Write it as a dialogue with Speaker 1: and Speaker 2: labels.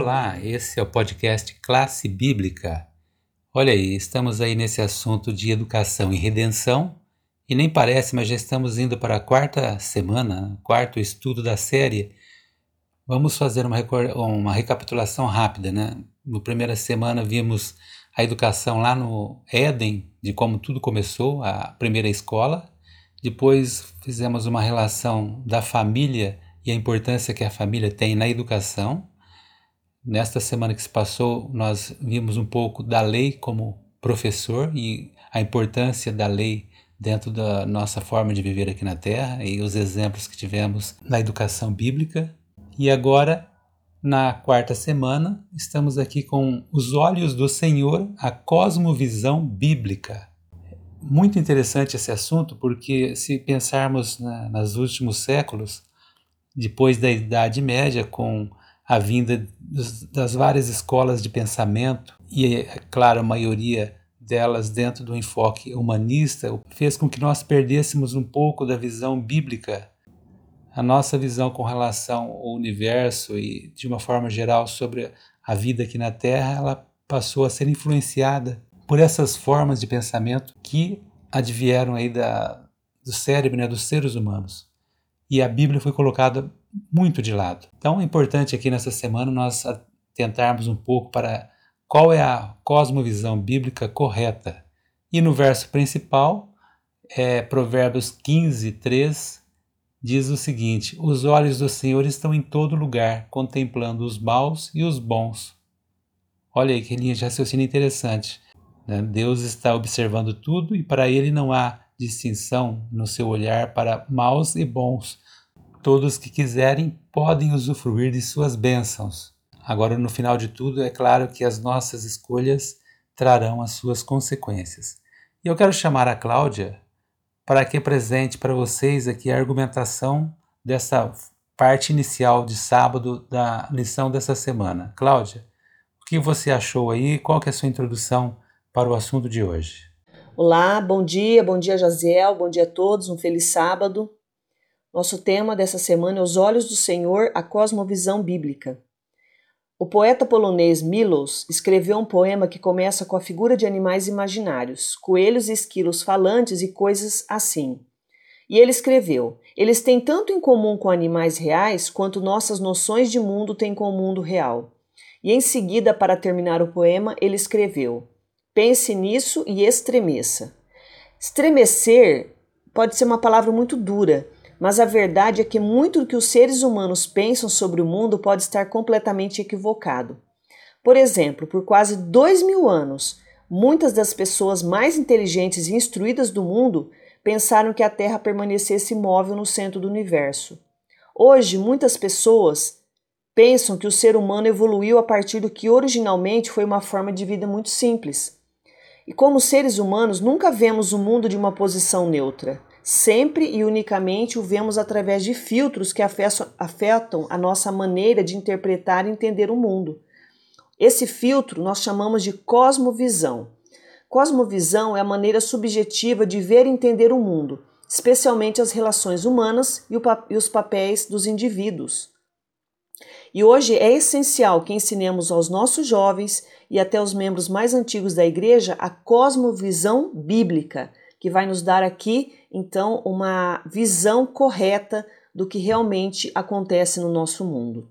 Speaker 1: Olá, esse é o podcast Classe Bíblica. Olha aí, estamos aí nesse assunto de educação e redenção, e nem parece, mas já estamos indo para a quarta semana, quarto estudo da série. Vamos fazer uma, uma recapitulação rápida, né? Na primeira semana vimos a educação lá no Éden, de como tudo começou, a primeira escola. Depois fizemos uma relação da família e a importância que a família tem na educação. Nesta semana que se passou, nós vimos um pouco da lei como professor e a importância da lei dentro da nossa forma de viver aqui na Terra e os exemplos que tivemos na educação bíblica. E agora, na quarta semana, estamos aqui com Os Olhos do Senhor, a cosmovisão bíblica. Muito interessante esse assunto, porque se pensarmos na, nos últimos séculos, depois da Idade Média, com a vinda das várias escolas de pensamento e, é claro, a maioria delas dentro do enfoque humanista, fez com que nós perdêssemos um pouco da visão bíblica, a nossa visão com relação ao universo e, de uma forma geral, sobre a vida aqui na Terra, ela passou a ser influenciada por essas formas de pensamento que advieram aí da, do cérebro, né, dos seres humanos. E a Bíblia foi colocada muito de lado. Então é importante aqui nessa semana nós tentarmos um pouco para qual é a cosmovisão bíblica correta. E no verso principal, é, Provérbios 15, 3, diz o seguinte: Os olhos do Senhor estão em todo lugar, contemplando os maus e os bons. Olha aí que linha de raciocínio interessante. Né? Deus está observando tudo e para ele não há distinção no seu olhar para maus e bons Todos que quiserem podem usufruir de suas bênçãos. Agora, no final de tudo, é claro que as nossas escolhas trarão as suas consequências. E eu quero chamar a Cláudia para que apresente para vocês aqui a argumentação dessa parte inicial de sábado da lição dessa semana. Cláudia, o que você achou aí? Qual que é a sua introdução para o assunto de hoje?
Speaker 2: Olá, bom dia, bom dia Jaziel, bom dia a todos, um feliz sábado. Nosso tema dessa semana é Os Olhos do Senhor, a cosmovisão bíblica. O poeta polonês Milos escreveu um poema que começa com a figura de animais imaginários, coelhos e esquilos falantes e coisas assim. E ele escreveu: Eles têm tanto em comum com animais reais quanto nossas noções de mundo têm com o mundo real. E em seguida, para terminar o poema, ele escreveu: Pense nisso e estremeça. Estremecer pode ser uma palavra muito dura mas a verdade é que muito do que os seres humanos pensam sobre o mundo pode estar completamente equivocado. Por exemplo, por quase dois mil anos, muitas das pessoas mais inteligentes e instruídas do mundo pensaram que a Terra permanecesse imóvel no centro do universo. Hoje, muitas pessoas pensam que o ser humano evoluiu a partir do que originalmente foi uma forma de vida muito simples. E como seres humanos, nunca vemos o mundo de uma posição neutra. Sempre e unicamente o vemos através de filtros que afetam a nossa maneira de interpretar e entender o mundo. Esse filtro nós chamamos de cosmovisão. Cosmovisão é a maneira subjetiva de ver e entender o mundo, especialmente as relações humanas e, os papéis dos indivíduos. E hoje é essencial que ensinemos aos nossos jovens e até os membros mais antigos da igreja a cosmovisão bíblica, que vai nos dar aqui então uma visão correta do que realmente acontece no nosso mundo.